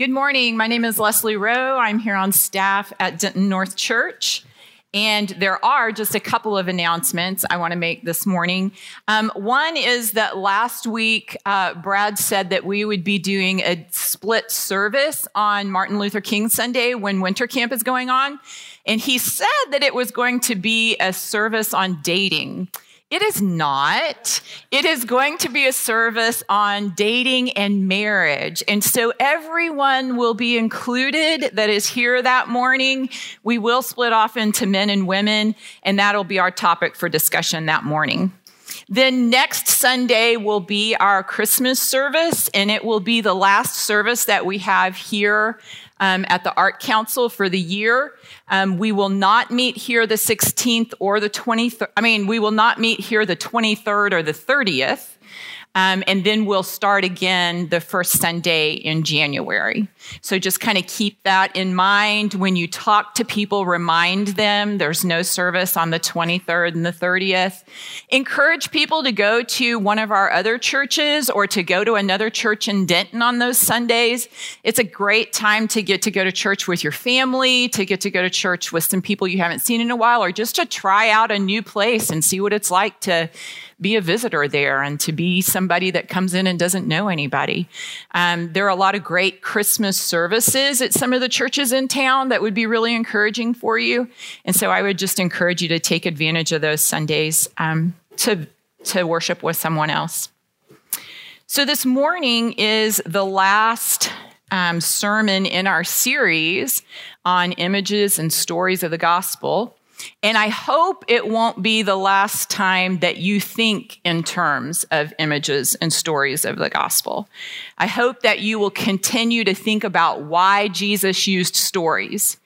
Good morning. My name is Leslie Rowe. I'm here on staff at Denton North Church. And there are just a couple of announcements I want to make this morning. Um, one is that last week, uh, Brad said that we would be doing a split service on Martin Luther King Sunday when winter camp is going on. And he said that it was going to be a service on dating. It is not. It is going to be a service on dating and marriage. And so everyone will be included that is here that morning. We will split off into men and women, and that'll be our topic for discussion that morning. Then next Sunday will be our Christmas service, and it will be the last service that we have here um, at the Art Council for the year. Um, we will not meet here the 16th or the 23rd. I mean, we will not meet here the 23rd or the 30th. Um, and then we'll start again the first Sunday in January. So just kind of keep that in mind. When you talk to people, remind them there's no service on the 23rd and the 30th. Encourage people to go to one of our other churches or to go to another church in Denton on those Sundays. It's a great time to get to go to church with your family, to get to go to church with some people you haven't seen in a while, or just to try out a new place and see what it's like to be a visitor there and to be somebody that comes in and doesn't know anybody. Um, there are a lot of great Christmas services at some of the churches in town that would be really encouraging for you. And so I would just encourage you to take advantage of those Sundays um, to, to worship with someone else. So this morning is the last um, sermon in our series on images and stories of the gospel. And I hope it won't be the last time that you think in terms of images and stories of the gospel. I hope that you will continue to think about why Jesus used stories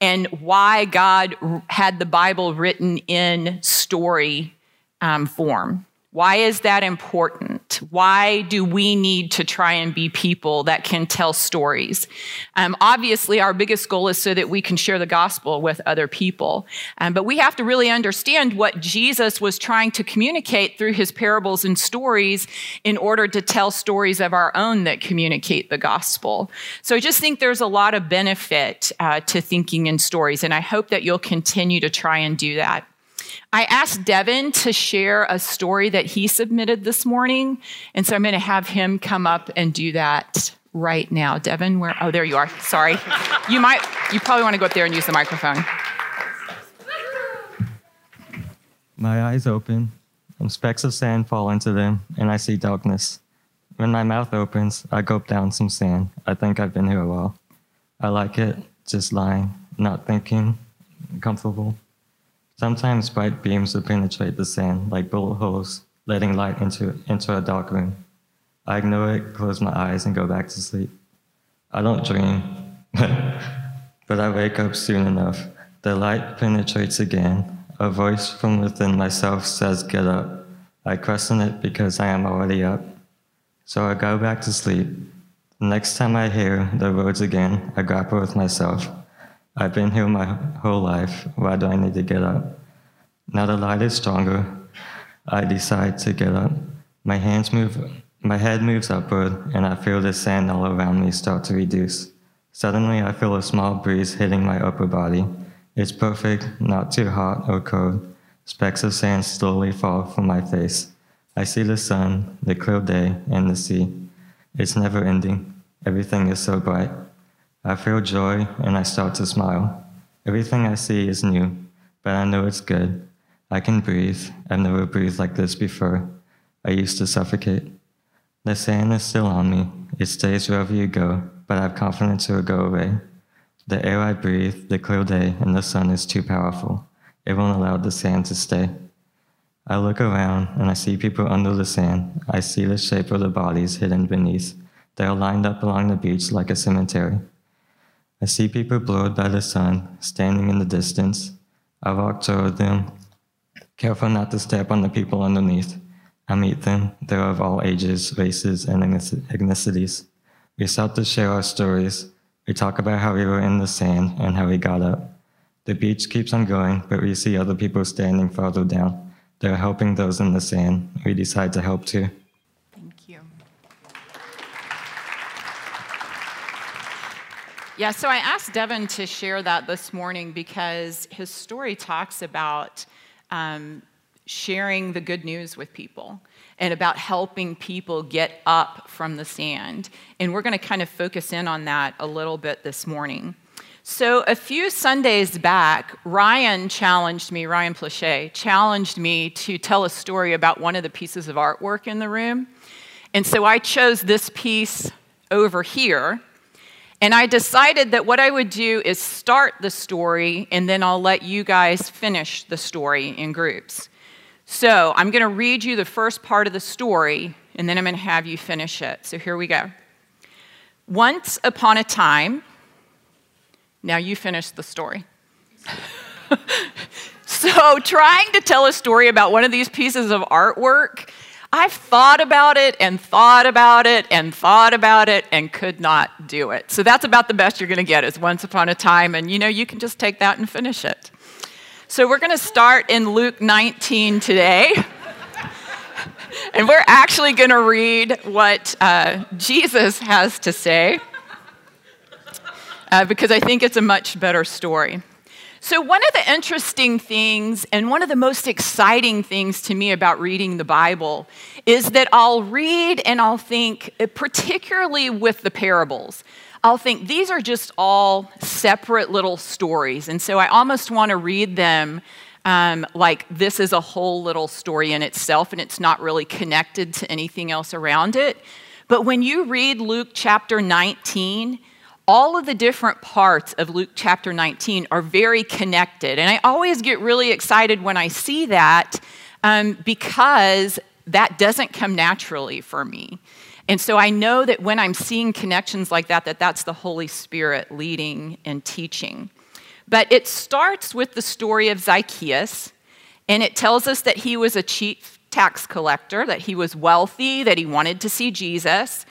and why God had the Bible written in story um, form. Why is that important? Why do we need to try and be people that can tell stories? Um, obviously, our biggest goal is so that we can share the gospel with other people. Um, but we have to really understand what Jesus was trying to communicate through his parables and stories in order to tell stories of our own that communicate the gospel. So I just think there's a lot of benefit uh, to thinking in stories, and I hope that you'll continue to try and do that. I asked Devin to share a story that he submitted this morning. And so I'm going to have him come up and do that right now. Devin, where? Oh, there you are. Sorry. You might, you probably want to go up there and use the microphone. My eyes open, and specks of sand fall into them, and I see darkness. When my mouth opens, I gulp down some sand. I think I've been here a while. I like it, just lying, not thinking, comfortable. Sometimes bright beams will penetrate the sand like bullet holes, letting light into, into a dark room. I ignore it, close my eyes, and go back to sleep. I don't dream, but I wake up soon enough. The light penetrates again. A voice from within myself says, Get up. I question it because I am already up. So I go back to sleep. The next time I hear the words again, I grapple with myself. I've been here my whole life. Why do I need to get up? Now the light is stronger. I decide to get up. My hands move, my head moves upward, and I feel the sand all around me start to reduce. Suddenly, I feel a small breeze hitting my upper body. It's perfect, not too hot or cold. Specks of sand slowly fall from my face. I see the sun, the clear day, and the sea. It's never ending. Everything is so bright. I feel joy and I start to smile. Everything I see is new, but I know it's good. I can breathe. I've never breathed like this before. I used to suffocate. The sand is still on me. It stays wherever you go, but I have confidence it will go away. The air I breathe, the clear day, and the sun is too powerful. It won't allow the sand to stay. I look around and I see people under the sand. I see the shape of the bodies hidden beneath. They are lined up along the beach like a cemetery. I see people blurred by the sun, standing in the distance. I walk toward them, careful not to step on the people underneath. I meet them. They're of all ages, races, and ethnicities. We start to share our stories. We talk about how we were in the sand and how we got up. The beach keeps on going, but we see other people standing farther down. They're helping those in the sand. We decide to help too. Yeah, so I asked Devin to share that this morning because his story talks about um, sharing the good news with people and about helping people get up from the sand. And we're going to kind of focus in on that a little bit this morning. So, a few Sundays back, Ryan challenged me, Ryan Plache, challenged me to tell a story about one of the pieces of artwork in the room. And so I chose this piece over here and I decided that what I would do is start the story, and then I'll let you guys finish the story in groups. So I'm going to read you the first part of the story, and then I'm going to have you finish it. So here we go. Once upon a time, now you finish the story. so, trying to tell a story about one of these pieces of artwork I've thought about it and thought about it and thought about it and could not do it. So that's about the best you're going to get is once upon a time and you know you can just take that and finish it. So we're going to start in Luke 19 today. and we're actually going to read what uh, Jesus has to say uh, because I think it's a much better story. So, one of the interesting things and one of the most exciting things to me about reading the Bible is that I'll read and I'll think, particularly with the parables, I'll think these are just all separate little stories. And so I almost want to read them um, like this is a whole little story in itself and it's not really connected to anything else around it. But when you read Luke chapter 19, all of the different parts of Luke chapter 19 are very connected. And I always get really excited when I see that um, because that doesn't come naturally for me. And so I know that when I'm seeing connections like that, that that's the Holy Spirit leading and teaching. But it starts with the story of Zacchaeus, and it tells us that he was a chief tax collector, that he was wealthy, that he wanted to see Jesus,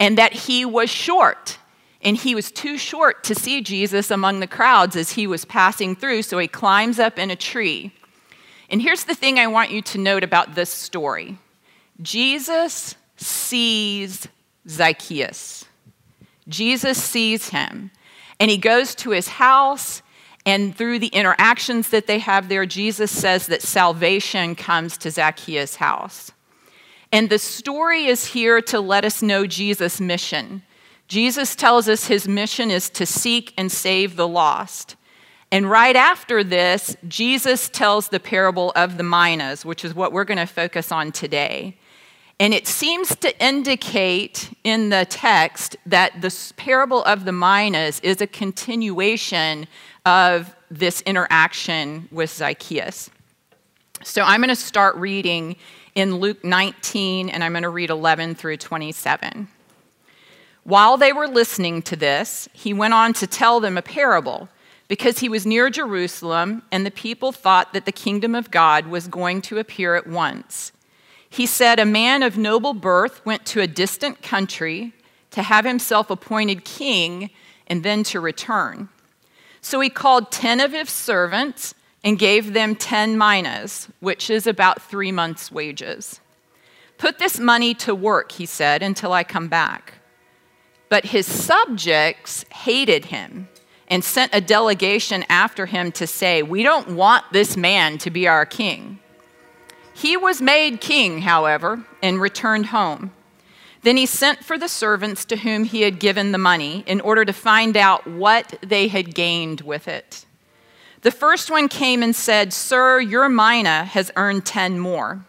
and that he was short and he was too short to see Jesus among the crowds as he was passing through, so he climbs up in a tree. And here's the thing I want you to note about this story Jesus sees Zacchaeus. Jesus sees him, and he goes to his house. And through the interactions that they have there, Jesus says that salvation comes to Zacchaeus' house. And the story is here to let us know Jesus' mission Jesus tells us his mission is to seek and save the lost. And right after this, Jesus tells the parable of the minas, which is what we're going to focus on today. And it seems to indicate in the text that the parable of the minas is a continuation of this interaction with Zacchaeus. So I'm going to start reading in Luke 19, and I'm going to read 11 through 27. While they were listening to this, he went on to tell them a parable because he was near Jerusalem and the people thought that the kingdom of God was going to appear at once. He said, A man of noble birth went to a distant country to have himself appointed king and then to return. So he called 10 of his servants and gave them 10 minas, which is about three months' wages. Put this money to work, he said, until I come back. But his subjects hated him and sent a delegation after him to say, We don't want this man to be our king. He was made king, however, and returned home. Then he sent for the servants to whom he had given the money in order to find out what they had gained with it. The first one came and said, Sir, your mina has earned ten more.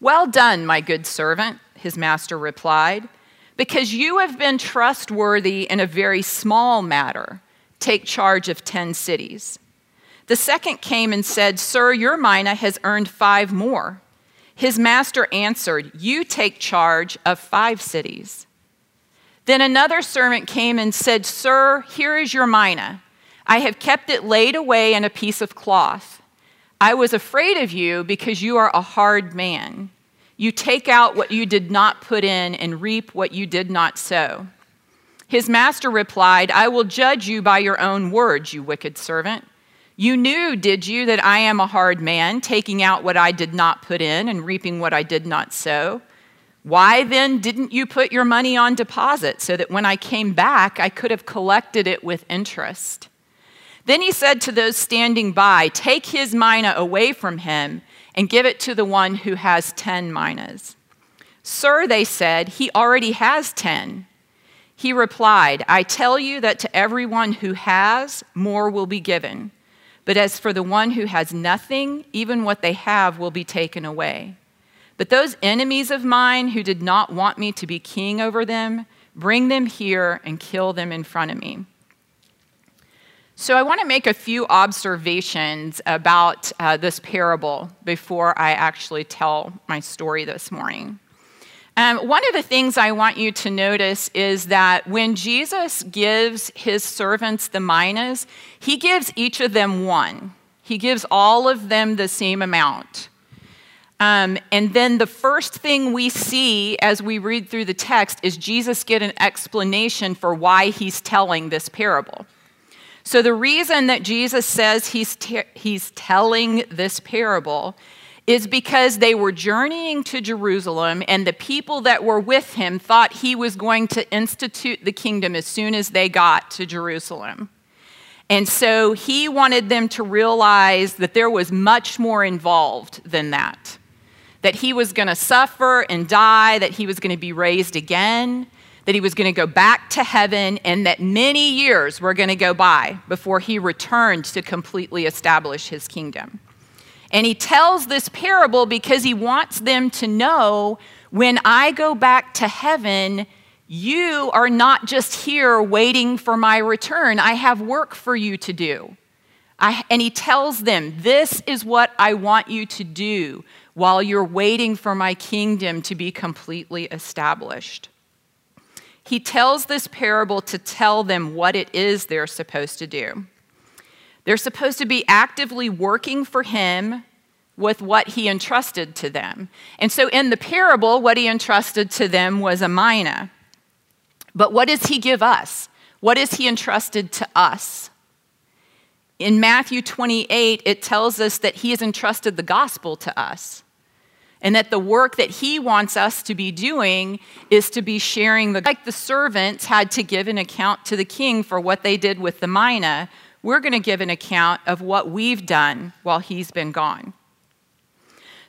Well done, my good servant, his master replied. Because you have been trustworthy in a very small matter, take charge of 10 cities. The second came and said, Sir, your mina has earned five more. His master answered, You take charge of five cities. Then another servant came and said, Sir, here is your mina. I have kept it laid away in a piece of cloth. I was afraid of you because you are a hard man. You take out what you did not put in and reap what you did not sow. His master replied, I will judge you by your own words, you wicked servant. You knew, did you, that I am a hard man, taking out what I did not put in and reaping what I did not sow? Why then didn't you put your money on deposit so that when I came back, I could have collected it with interest? Then he said to those standing by, Take his mina away from him and give it to the one who has 10 minas. Sir, they said, he already has 10. He replied, I tell you that to everyone who has, more will be given. But as for the one who has nothing, even what they have will be taken away. But those enemies of mine who did not want me to be king over them, bring them here and kill them in front of me. So, I want to make a few observations about uh, this parable before I actually tell my story this morning. Um, one of the things I want you to notice is that when Jesus gives his servants the minas, he gives each of them one. He gives all of them the same amount. Um, and then the first thing we see as we read through the text is Jesus get an explanation for why he's telling this parable. So the reason that Jesus says he's, te- he's telling this parable is because they were journeying to Jerusalem, and the people that were with him thought he was going to institute the kingdom as soon as they got to Jerusalem. And so he wanted them to realize that there was much more involved than that that he was going to suffer and die, that he was going to be raised again, that he was going to go back to heaven, and that many years were going to go by before he returned to completely establish his kingdom. And he tells this parable because he wants them to know when I go back to heaven, you are not just here waiting for my return. I have work for you to do. I, and he tells them, This is what I want you to do while you're waiting for my kingdom to be completely established. He tells this parable to tell them what it is they're supposed to do. They're supposed to be actively working for him with what he entrusted to them. And so in the parable, what he entrusted to them was a mina. But what does he give us? What is he entrusted to us? In Matthew 28, it tells us that he has entrusted the gospel to us and that the work that he wants us to be doing is to be sharing the like the servants had to give an account to the king for what they did with the mina we're going to give an account of what we've done while he's been gone.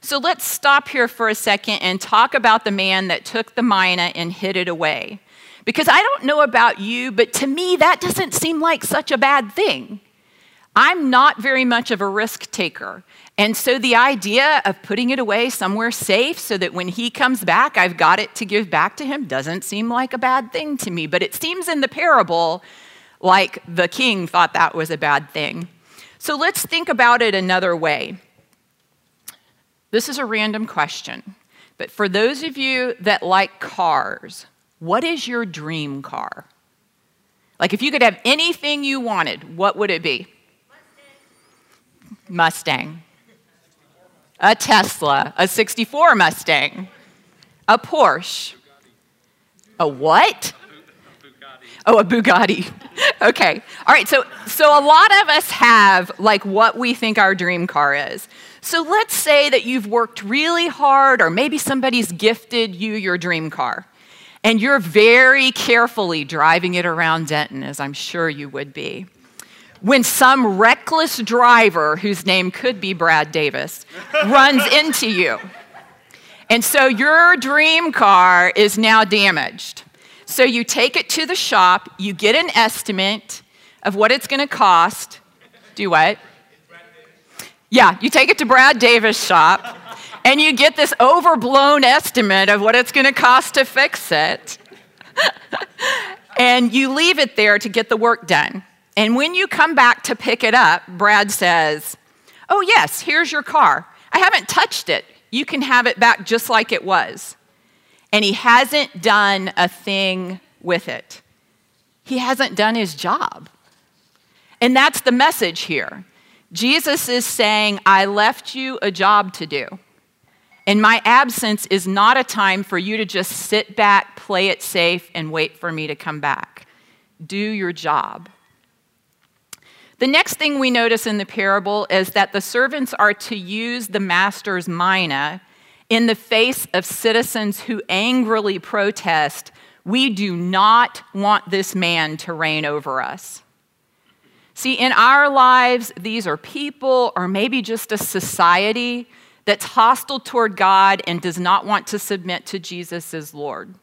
So let's stop here for a second and talk about the man that took the mina and hid it away. Because i don't know about you but to me that doesn't seem like such a bad thing I'm not very much of a risk taker. And so the idea of putting it away somewhere safe so that when he comes back, I've got it to give back to him doesn't seem like a bad thing to me. But it seems in the parable like the king thought that was a bad thing. So let's think about it another way. This is a random question. But for those of you that like cars, what is your dream car? Like if you could have anything you wanted, what would it be? Mustang, a Tesla, a 64 Mustang, a Porsche, a what? Oh, a Bugatti. okay. All right. So, so a lot of us have like what we think our dream car is. So let's say that you've worked really hard, or maybe somebody's gifted you your dream car, and you're very carefully driving it around Denton, as I'm sure you would be when some reckless driver, whose name could be Brad Davis, runs into you. And so your dream car is now damaged. So you take it to the shop, you get an estimate of what it's going to cost. Do what? Yeah, you take it to Brad Davis' shop, and you get this overblown estimate of what it's going to cost to fix it. and you leave it there to get the work done. And when you come back to pick it up, Brad says, Oh, yes, here's your car. I haven't touched it. You can have it back just like it was. And he hasn't done a thing with it. He hasn't done his job. And that's the message here. Jesus is saying, I left you a job to do. And my absence is not a time for you to just sit back, play it safe, and wait for me to come back. Do your job. The next thing we notice in the parable is that the servants are to use the master's mina In the face of citizens who angrily protest, we do not want this man to reign over us. See, in our lives, these are people or maybe just a society that's hostile toward God and does not want to submit to Jesus as Lord.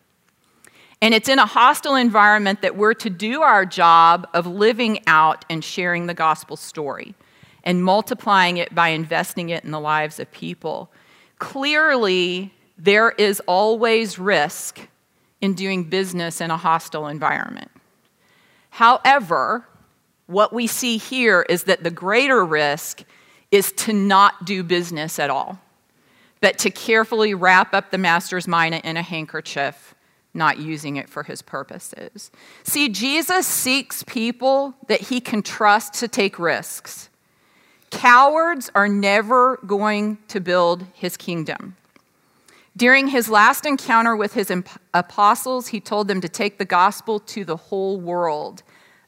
And it's in a hostile environment that we're to do our job of living out and sharing the gospel story and multiplying it by investing it in the lives of people. Clearly, there is always risk in doing business in a hostile environment. However, what we see here is that the greater risk is to not do business at all, but to carefully wrap up the master's mina in a handkerchief, not using it for his purposes. See, Jesus seeks people that he can trust to take risks. Cowards are never going to build his kingdom. During his last encounter with his apostles, he told them to take the gospel to the whole world,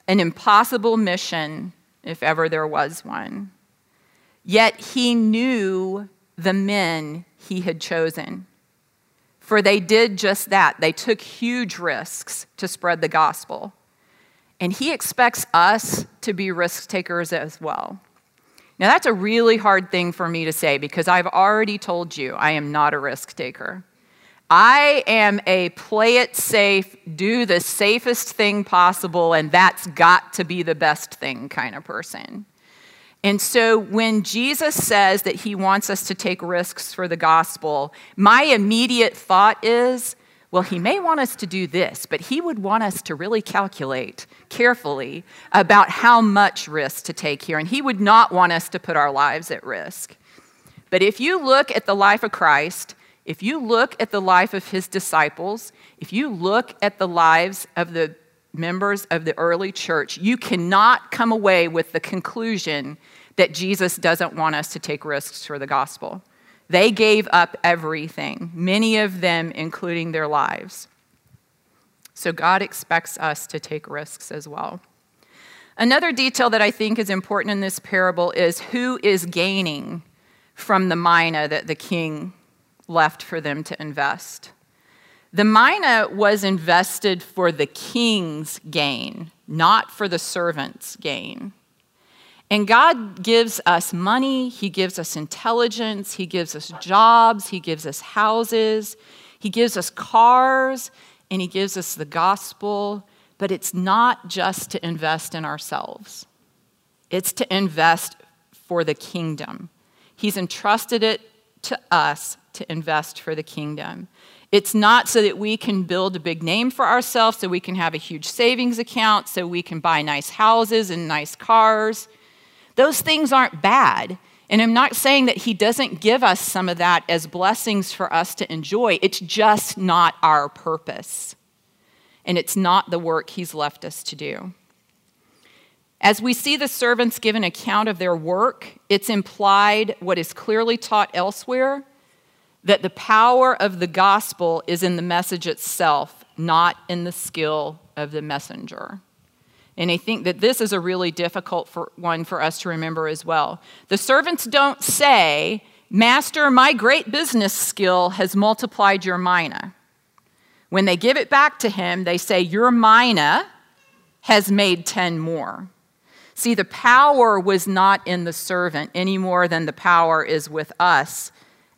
an impossible mission if ever there was one. Yet he knew the men he had chosen. For they did just that. They took huge risks to spread the gospel. And he expects us to be risk takers as well. Now, that's a really hard thing for me to say because I've already told you I am not a risk taker. I am a play it safe, do the safest thing possible, and that's got to be the best thing kind of person. And so when Jesus says that he wants us to take risks for the gospel, my immediate thought is, well, he may want us to do this, but he would want us to really calculate carefully about how much risk to take here. And he would not want us to put our lives at risk. But if you look at the life of Christ, if you look at the life of his disciples, if you look at the lives of the members of the early church, you cannot come away with the conclusion that Jesus doesn't want us to take risks for the gospel. They gave up everything, many of them including their lives. So God expects us to take risks as well. Another detail that I think is important in this parable is who is gaining from the mina that the king left for them to invest. The mina was invested for the king's gain, not for the servant's gain. And God gives us money, He gives us intelligence, He gives us jobs, He gives us houses, He gives us cars, and He gives us the gospel. But it's not just to invest in ourselves, it's to invest for the kingdom. He's entrusted it to us to invest for the kingdom. It's not so that we can build a big name for ourselves, so we can have a huge savings account, so we can buy nice houses and nice cars. Those things aren't bad. And I'm not saying that He doesn't give us some of that as blessings for us to enjoy. It's just not our purpose. And it's not the work He's left us to do. As we see the servants give an account of their work, it's implied what is clearly taught elsewhere that the power of the gospel is in the message itself, not in the skill of the messenger. And I think that this is a really difficult for, one for us to remember as well. The servants don't say, Master, my great business skill has multiplied your mina. When they give it back to him, they say, Your mina has made 10 more. See, the power was not in the servant any more than the power is with us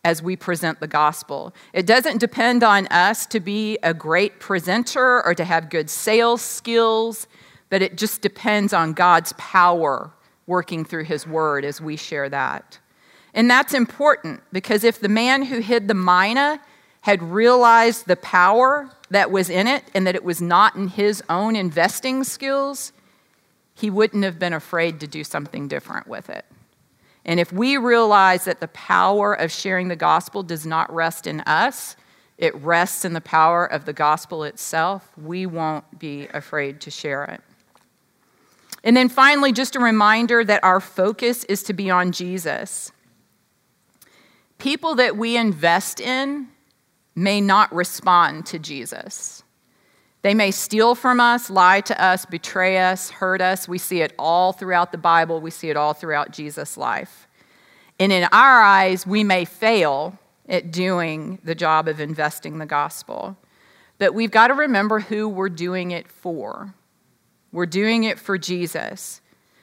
as we present the gospel. It doesn't depend on us to be a great presenter or to have good sales skills but it just depends on God's power working through his word as we share that. And that's important because if the man who hid the mina had realized the power that was in it and that it was not in his own investing skills, he wouldn't have been afraid to do something different with it. And if we realize that the power of sharing the gospel does not rest in us, it rests in the power of the gospel itself, we won't be afraid to share it. And then finally, just a reminder that our focus is to be on Jesus. People that we invest in may not respond to Jesus. They may steal from us, lie to us, betray us, hurt us. We see it all throughout the Bible, we see it all throughout Jesus' life. And in our eyes, we may fail at doing the job of investing the gospel. But we've got to remember who we're doing it for. We're doing it for Jesus.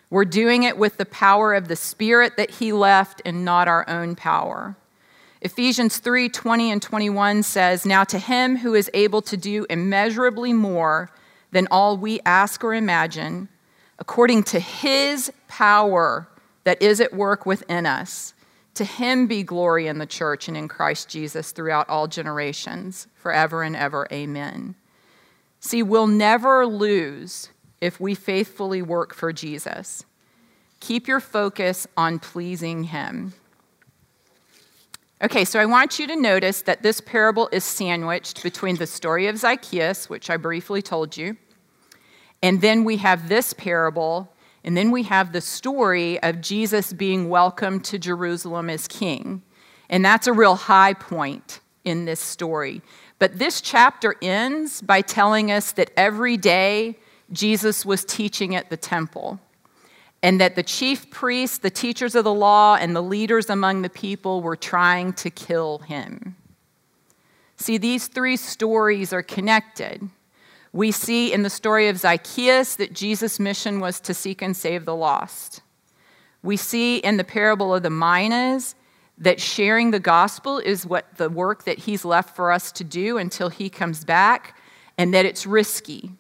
We're doing it with the power of the Spirit that He left and not our own power. Ephesians 3 20 and 21 says, Now to Him who is able to do immeasurably more than all we ask or imagine, according to His power that is at work within us. To him be glory in the church and in Christ Jesus throughout all generations, forever and ever. Amen. See, we'll never lose if we faithfully work for Jesus. Keep your focus on pleasing him. Okay, so I want you to notice that this parable is sandwiched between the story of Zacchaeus, which I briefly told you, and then we have this parable and then we have the story of Jesus being welcomed to Jerusalem as king. And that's a real high point in this story. But this chapter ends by telling us that every day Jesus was teaching at the temple, and that the chief priests, the teachers of the law, and the leaders among the people were trying to kill him. See, these three stories are connected. We see in the story of Zacchaeus that Jesus' mission was to seek and save the lost. We see in the parable of the minas that sharing the gospel is what the work that he's left for us to do until he comes back, and that it's risky.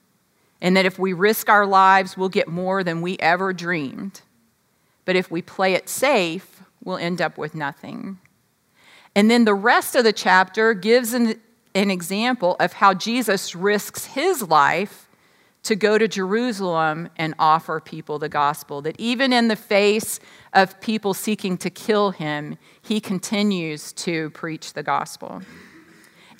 And that if we risk our lives, we'll get more than we ever dreamed. But if we play it safe, we'll end up with nothing. And then the rest of the chapter gives an an example of how Jesus risks his life to go to Jerusalem and offer people the gospel. That even in the face of people seeking to kill him, he continues to preach the gospel.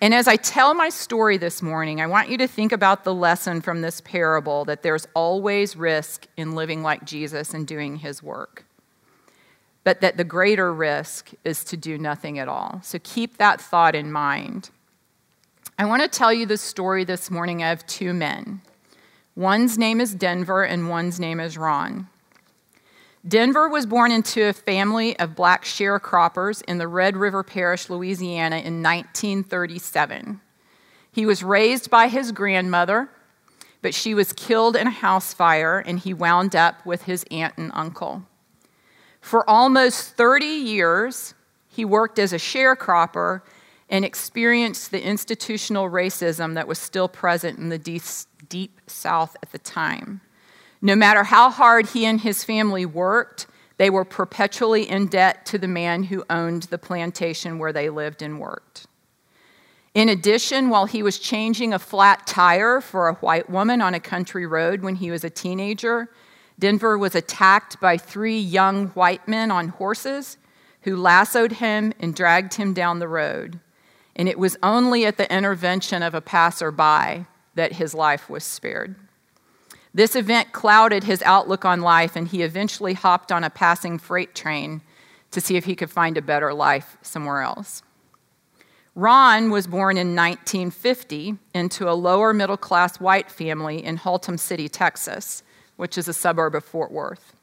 And as I tell my story this morning, I want you to think about the lesson from this parable that there's always risk in living like Jesus and doing his work, but that the greater risk is to do nothing at all. So keep that thought in mind. I want to tell you the story this morning of two men. One's name is Denver, and one's name is Ron. Denver was born into a family of black sharecroppers in the Red River Parish, Louisiana, in 1937. He was raised by his grandmother, but she was killed in a house fire, and he wound up with his aunt and uncle. For almost 30 years, he worked as a sharecropper and experienced the institutional racism that was still present in the deep, South at the time. No matter how hard he and his family worked, they were perpetually in debt to the man who owned the plantation where they lived and worked. In addition, while he was changing a flat tire for a white woman on a country road when he was a teenager, Denver was attacked by three young white men on horses who lassoed him and dragged him down the road and it was only at the intervention of a passerby that his life was spared. This event clouded his outlook on life, and he eventually hopped on a passing freight train to see if he could find a better life somewhere else. Ron was born in 1950 into a lower middle class white family in Haltom City, Texas, which is a suburb of Fort Worth.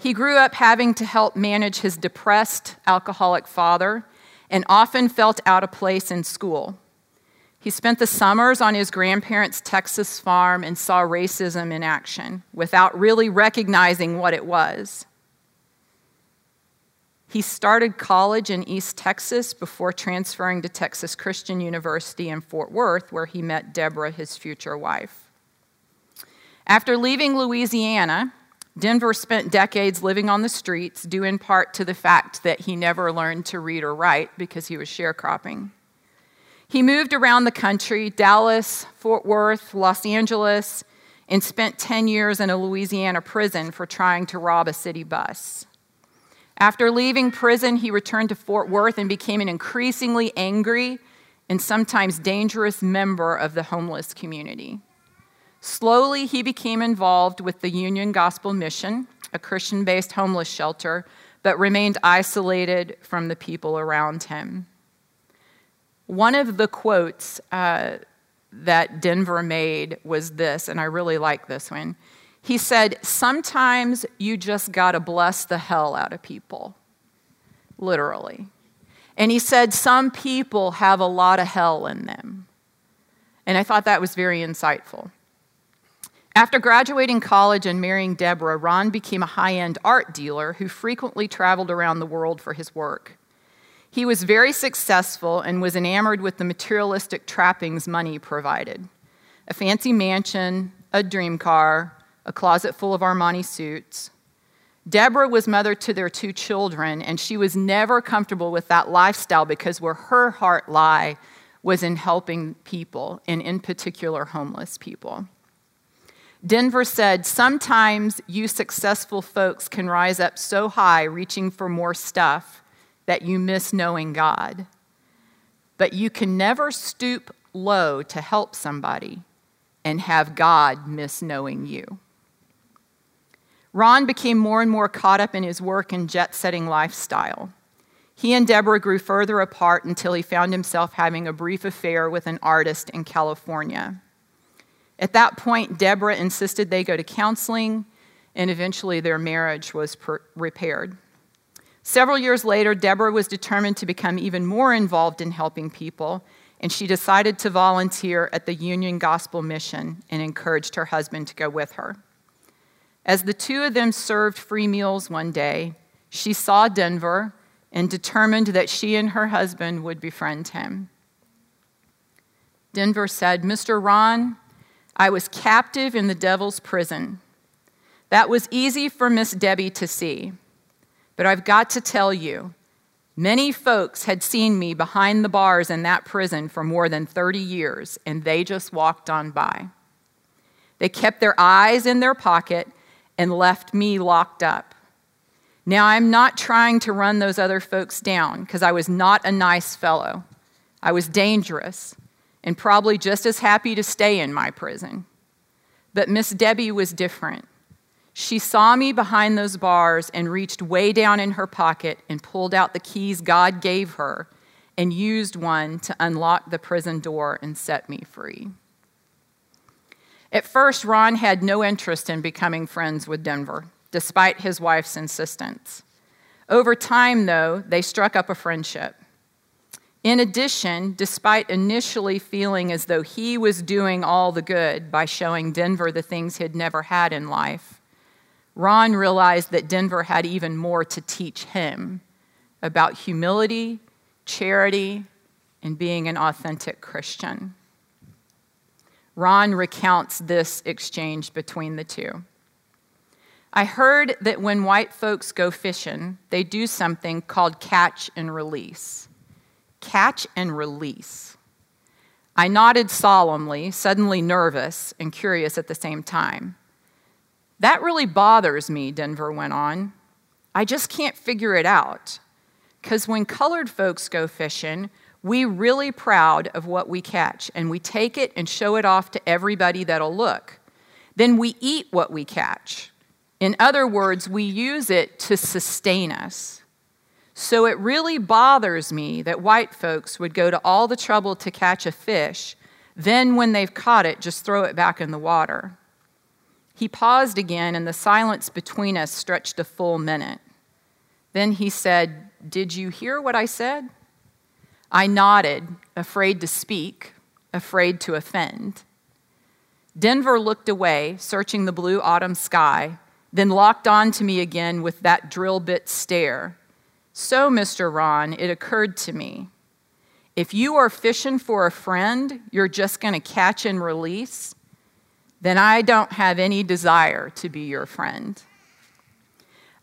He grew up having to help manage his depressed, alcoholic father and often felt out of place in school. He spent the summers on his grandparents' Texas farm and saw racism in action without really recognizing what it was. He started college in East Texas before transferring to Texas Christian University in Fort Worth, where he met Deborah, his future wife. After leaving Louisiana, Denver spent decades living on the streets, due in part to the fact that he never learned to read or write because he was sharecropping. He moved around the country Dallas, Fort Worth, Los Angeles, and spent 10 years in a Louisiana prison for trying to rob a city bus. After leaving prison, he returned to Fort Worth and became an increasingly angry and sometimes dangerous member of the homeless community. Slowly, he became involved with the Union Gospel Mission, a Christian based homeless shelter, but remained isolated from the people around him. One of the quotes uh, that Denver made was this, and I really like this one. He said, Sometimes you just gotta bless the hell out of people, literally. And he said, Some people have a lot of hell in them. And I thought that was very insightful. After graduating college and marrying Deborah, Ron became a high end art dealer who frequently traveled around the world for his work. He was very successful and was enamored with the materialistic trappings money provided a fancy mansion, a dream car, a closet full of Armani suits. Deborah was mother to their two children, and she was never comfortable with that lifestyle because where her heart lay was in helping people, and in particular, homeless people. Denver said, Sometimes you successful folks can rise up so high, reaching for more stuff, that you miss knowing God. But you can never stoop low to help somebody and have God miss knowing you. Ron became more and more caught up in his work and jet setting lifestyle. He and Deborah grew further apart until he found himself having a brief affair with an artist in California. At that point, Deborah insisted they go to counseling, and eventually their marriage was per- repaired. Several years later, Deborah was determined to become even more involved in helping people, and she decided to volunteer at the Union Gospel Mission and encouraged her husband to go with her. As the two of them served free meals one day, she saw Denver and determined that she and her husband would befriend him. Denver said, Mr. Ron, I was captive in the devil's prison. That was easy for Miss Debbie to see. But I've got to tell you, many folks had seen me behind the bars in that prison for more than 30 years, and they just walked on by. They kept their eyes in their pocket and left me locked up. Now, I'm not trying to run those other folks down because I was not a nice fellow. I was dangerous and probably just as happy to stay in my prison. But Miss Debbie was different. She saw me behind those bars and reached way down in her pocket and pulled out the keys God gave her and used one to unlock the prison door and set me free. At first, Ron had no interest in becoming friends with Denver, despite his wife's insistence. Over time, though, they struck up a friendship. In addition, despite initially feeling as though he was doing all the good by showing Denver the things he'd never had in life, Ron realized that Denver had even more to teach him about humility, charity, and being an authentic Christian. Ron recounts this exchange between the two. I heard that when white folks go fishing, they do something called catch and release. Catch and release. I nodded solemnly, suddenly nervous and curious at the same time. That really bothers me, Denver went on. I just can't figure it out. Because when colored folks go fishing, we really proud of what we catch and we take it and show it off to everybody that'll look. Then we eat what we catch. In other words, we use it to sustain us. So it really bothers me that white folks would go to all the trouble to catch a fish, then when they've caught it, just throw it back in the water. He paused again, and the silence between us stretched a full minute. Then he said, Did you hear what I said? I nodded, afraid to speak, afraid to offend. Denver looked away, searching the blue autumn sky, then locked on to me again with that drill bit stare. So, Mr. Ron, it occurred to me if you are fishing for a friend you're just going to catch and release, then I don't have any desire to be your friend.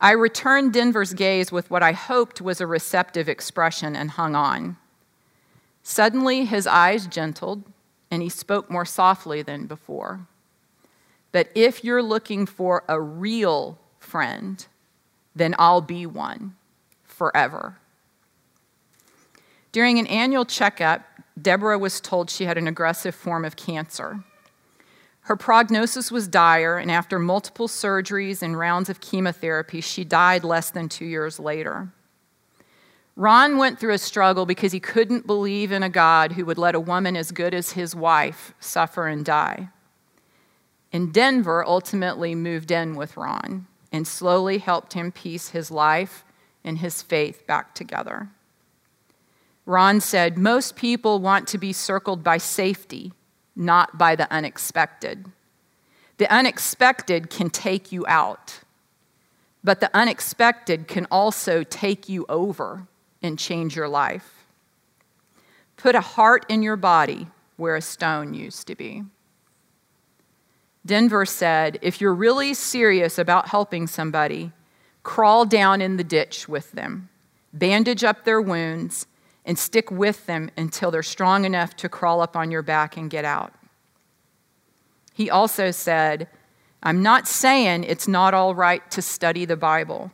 I returned Denver's gaze with what I hoped was a receptive expression and hung on. Suddenly, his eyes gentled, and he spoke more softly than before. But if you're looking for a real friend, then I'll be one forever. During an annual checkup, Deborah was told she had an aggressive form of cancer. Her prognosis was dire, and after multiple surgeries and rounds of chemotherapy, she died less than two years later. Ron went through a struggle because he couldn't believe in a God who would let a woman as good as his wife suffer and die. And Denver ultimately moved in with Ron and slowly helped him piece his life and his faith back together. Ron said, Most people want to be circled by safety, not by the unexpected. The unexpected can take you out, but the unexpected can also take you over and change your life. Put a heart in your body where a stone used to be. Denver said, If you're really serious about helping somebody, crawl down in the ditch with them, bandage up their wounds, and stick with them until they're strong enough to crawl up on your back and get out. He also said, I'm not saying it's not all right to study the Bible.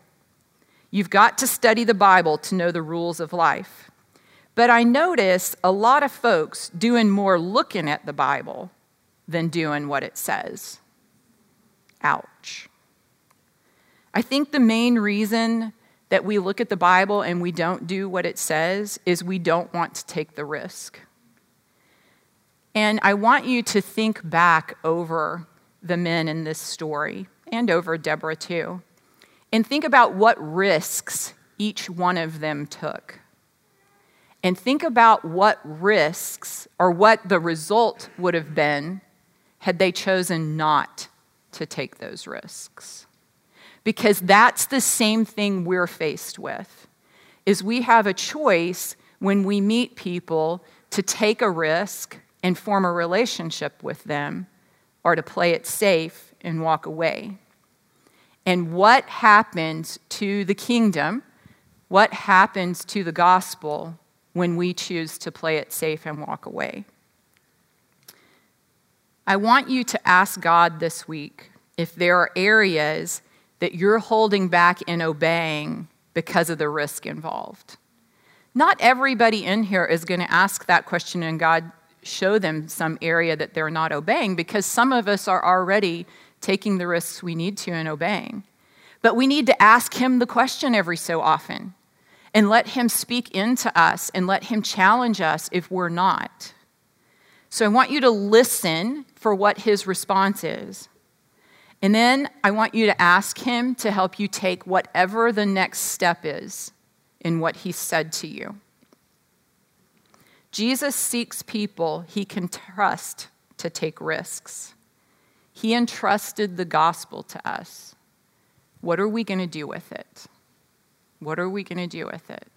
You've got to study the Bible to know the rules of life. But I notice a lot of folks doing more looking at the Bible than doing what it says. Ouch. I think the main reason that we look at the Bible and we don't do what it says is we don't want to take the risk. And I want you to think back over the men in this story and over Deborah too, and think about what risks each one of them took. And think about what risks or what the result would have been had they chosen not to take those risks because that's the same thing we're faced with is we have a choice when we meet people to take a risk and form a relationship with them or to play it safe and walk away. And what happens to the kingdom? What happens to the gospel when we choose to play it safe and walk away? I want you to ask God this week if there are areas that you're holding back in obeying because of the risk involved. Not everybody in here is going to ask that question and God show them some area that they're not obeying because some of us are already taking the risks we need to in obeying. But we need to ask Him the question every so often and let Him speak into us and let Him challenge us if we're not. So I want you to listen for what His response is. And then I want you to ask Him to help you take whatever the next step is in what He said to you. Jesus seeks people He can trust to take risks. He entrusted the gospel to us. What are we going to do with it? What are we going to do with it?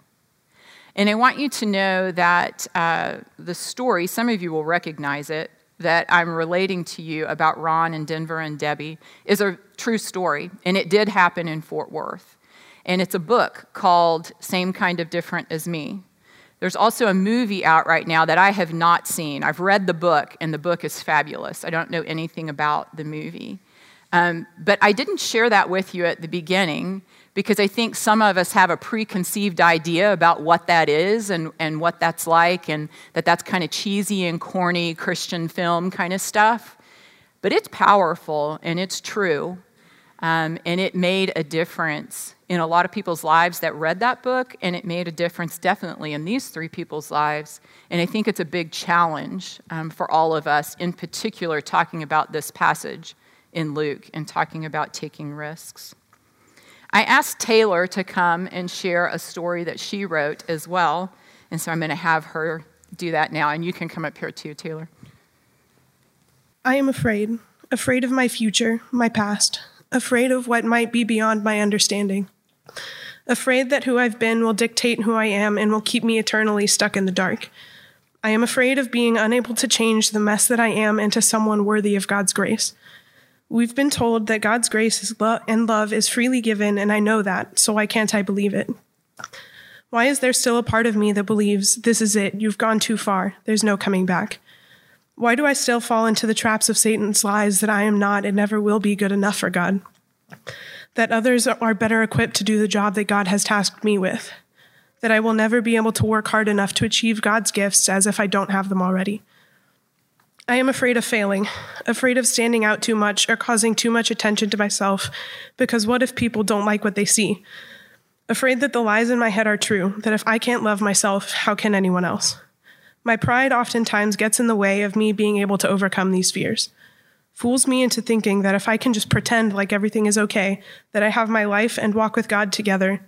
And I want you to know that uh, the story, some of you will recognize it, that I'm relating to you about Ron and Denver and Debbie is a true story, and it did happen in Fort Worth. And it's a book called Same Kind of Different as Me. There's also a movie out right now that I have not seen. I've read the book, and the book is fabulous. I don't know anything about the movie. Um, but I didn't share that with you at the beginning because I think some of us have a preconceived idea about what that is and, and what that's like, and that that's kind of cheesy and corny Christian film kind of stuff. But it's powerful and it's true. Um, and it made a difference in a lot of people's lives that read that book, and it made a difference definitely in these three people's lives. And I think it's a big challenge um, for all of us, in particular, talking about this passage in Luke and talking about taking risks. I asked Taylor to come and share a story that she wrote as well. And so I'm going to have her do that now. And you can come up here too, Taylor. I am afraid, afraid of my future, my past, afraid of what might be beyond my understanding, afraid that who I've been will dictate who I am and will keep me eternally stuck in the dark. I am afraid of being unable to change the mess that I am into someone worthy of God's grace. We've been told that God's grace lo- and love is freely given, and I know that, so why can't I believe it? Why is there still a part of me that believes, this is it, you've gone too far, there's no coming back? Why do I still fall into the traps of Satan's lies that I am not and never will be good enough for God? That others are better equipped to do the job that God has tasked me with? That I will never be able to work hard enough to achieve God's gifts as if I don't have them already? I am afraid of failing, afraid of standing out too much or causing too much attention to myself, because what if people don't like what they see? Afraid that the lies in my head are true, that if I can't love myself, how can anyone else? My pride oftentimes gets in the way of me being able to overcome these fears. Fools me into thinking that if I can just pretend like everything is okay, that I have my life and walk with God together,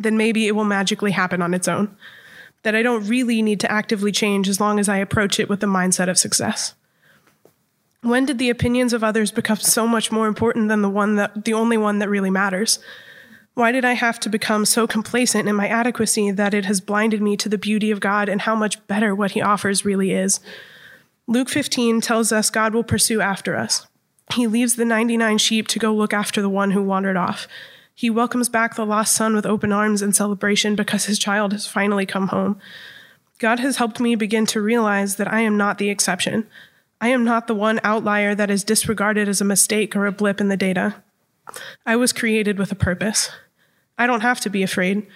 then maybe it will magically happen on its own that I don't really need to actively change as long as I approach it with the mindset of success. When did the opinions of others become so much more important than the one that the only one that really matters? Why did I have to become so complacent in my adequacy that it has blinded me to the beauty of God and how much better what he offers really is? Luke 15 tells us God will pursue after us. He leaves the 99 sheep to go look after the one who wandered off. He welcomes back the lost son with open arms and celebration because his child has finally come home. God has helped me begin to realize that I am not the exception. I am not the one outlier that is disregarded as a mistake or a blip in the data. I was created with a purpose. I don't have to be afraid.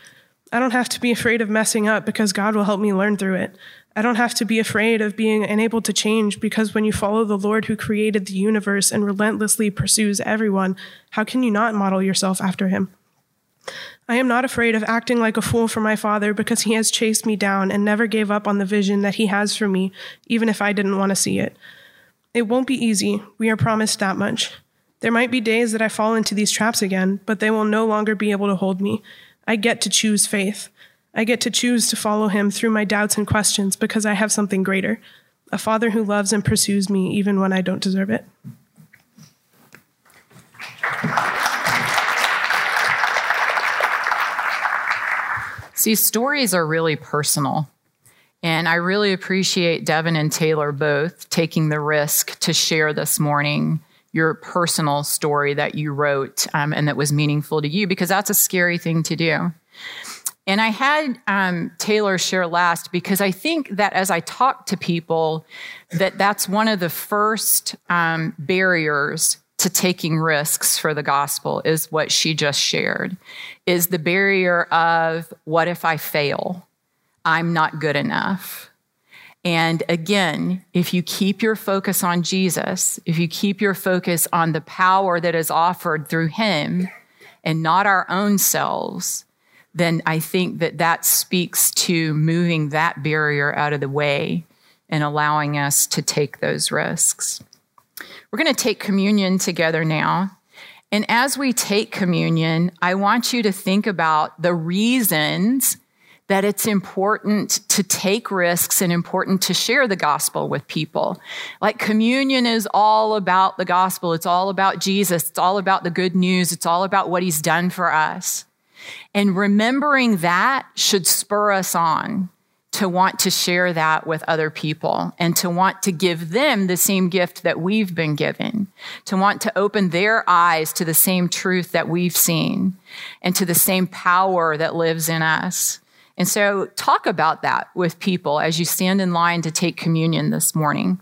I don't have to be afraid of messing up because God will help me learn through it. I don't have to be afraid of being unable to change because when you follow the Lord who created the universe and relentlessly pursues everyone, how can you not model yourself after him? I am not afraid of acting like a fool for my father because he has chased me down and never gave up on the vision that he has for me, even if I didn't want to see it. It won't be easy, we are promised that much. There might be days that I fall into these traps again, but they will no longer be able to hold me. I get to choose faith. I get to choose to follow him through my doubts and questions because I have something greater a father who loves and pursues me even when I don't deserve it. See, stories are really personal. And I really appreciate Devin and Taylor both taking the risk to share this morning your personal story that you wrote um, and that was meaningful to you because that's a scary thing to do. And I had um, Taylor share last because I think that as I talk to people, that that's one of the first um, barriers to taking risks for the gospel is what she just shared is the barrier of what if I fail? I'm not good enough. And again, if you keep your focus on Jesus, if you keep your focus on the power that is offered through Him and not our own selves, then I think that that speaks to moving that barrier out of the way and allowing us to take those risks. We're going to take communion together now. And as we take communion, I want you to think about the reasons that it's important to take risks and important to share the gospel with people. Like communion is all about the gospel. It's all about Jesus. It's all about the good news. It's all about what he's done for us. And remembering that should spur us on to want to share that with other people and to want to give them the same gift that we've been given, to want to open their eyes to the same truth that we've seen and to the same power that lives in us. And so, talk about that with people as you stand in line to take communion this morning.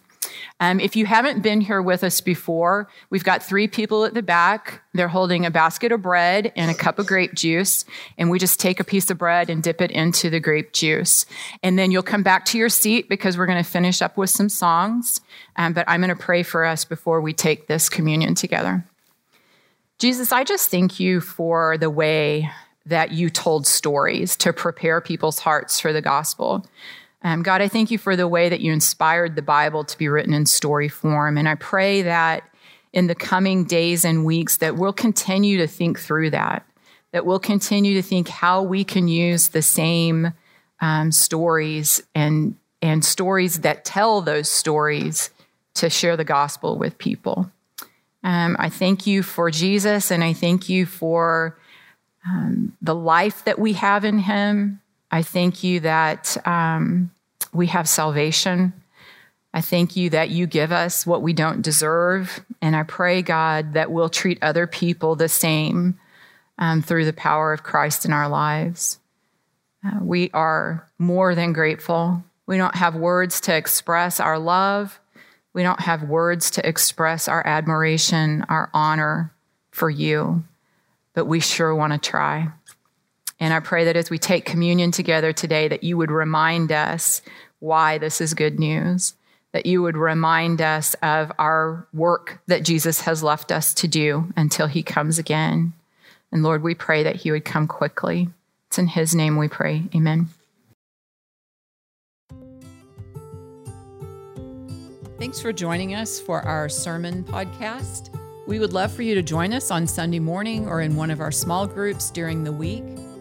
Um, if you haven't been here with us before, we've got three people at the back. They're holding a basket of bread and a cup of grape juice. And we just take a piece of bread and dip it into the grape juice. And then you'll come back to your seat because we're going to finish up with some songs. Um, but I'm going to pray for us before we take this communion together. Jesus, I just thank you for the way that you told stories to prepare people's hearts for the gospel. Um, God, I thank you for the way that you inspired the Bible to be written in story form. And I pray that in the coming days and weeks that we'll continue to think through that, that we'll continue to think how we can use the same um, stories and, and stories that tell those stories to share the gospel with people. Um, I thank you for Jesus and I thank you for um, the life that we have in Him. I thank you that um, we have salvation. I thank you that you give us what we don't deserve. And I pray, God, that we'll treat other people the same um, through the power of Christ in our lives. Uh, we are more than grateful. We don't have words to express our love. We don't have words to express our admiration, our honor for you but we sure want to try. And I pray that as we take communion together today, that you would remind us why this is good news, that you would remind us of our work that Jesus has left us to do until he comes again. And Lord, we pray that he would come quickly. It's in his name we pray. Amen. Thanks for joining us for our sermon podcast. We would love for you to join us on Sunday morning or in one of our small groups during the week.